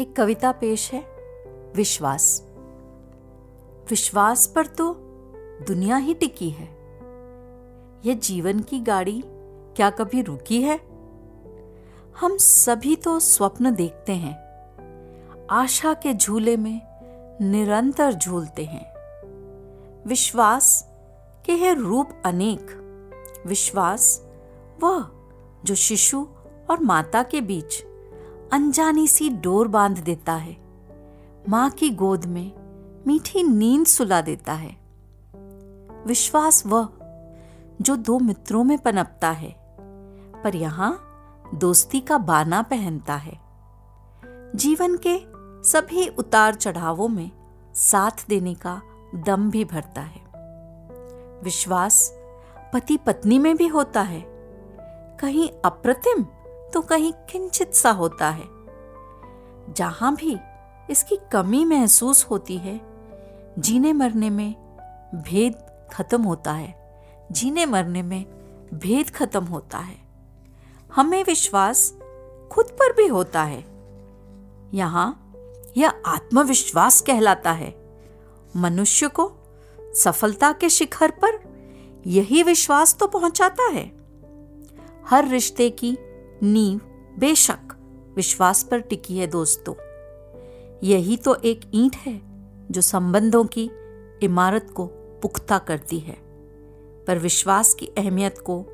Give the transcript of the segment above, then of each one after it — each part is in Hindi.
एक कविता पेश है, विश्वास। विश्वास पर तो दुनिया ही टिकी है। यह जीवन की गाड़ी क्या कभी रुकी है? हम सभी तो स्वप्न देखते हैं। आशा के झूले में निरंतर झूलते हैं। विश्वास के है रूप अनेक। विश्वास वह जो शिशु और माता के बीच अनजानी सी डोर बाँध देता है। माँ की गोद में मीठी नींद सुला देता है। विश्वास वह जो दो मित्रों में पनपता है, पर यहाँ दोस्ती का बाना पहनता है। जीवन के सभी उतार चढ़ावों में साथ देने का दम भी भरता है। विश्वास पति पत्नी में भी होता है। कहीं अप्रतिम तो कहीं किंचित सा होता है। जहाँ भी इसकी कमी महसूस होती है, जीने मरने में भेद खत्म होता है। जीने मरने में भेद खत्म होता है। हमें विश्वास खुद पर भी होता है। यहाँ यह आत्मविश्वास कहलाता है। मनुष्य को सफलता के शिखर पर यही विश्वास तो पहुंचाता है। हर रिश्ते की नींव बेशक विश्वास पर टिकी है दोस्तों। यही तो एक ईंट है जो संबंधों की इमारत को पुख्ता करती है। पर विश्वास की अहमियत को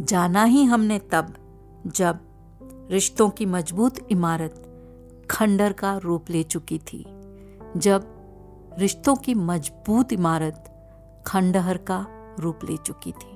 जाना ही हमने तब जब रिश्तों की मज़बूत इमारत खंडर का रूप ले चुकी थी। जब रिश्तों की मज़बूत इमारत खंडहर का रूप ले चुकी थी।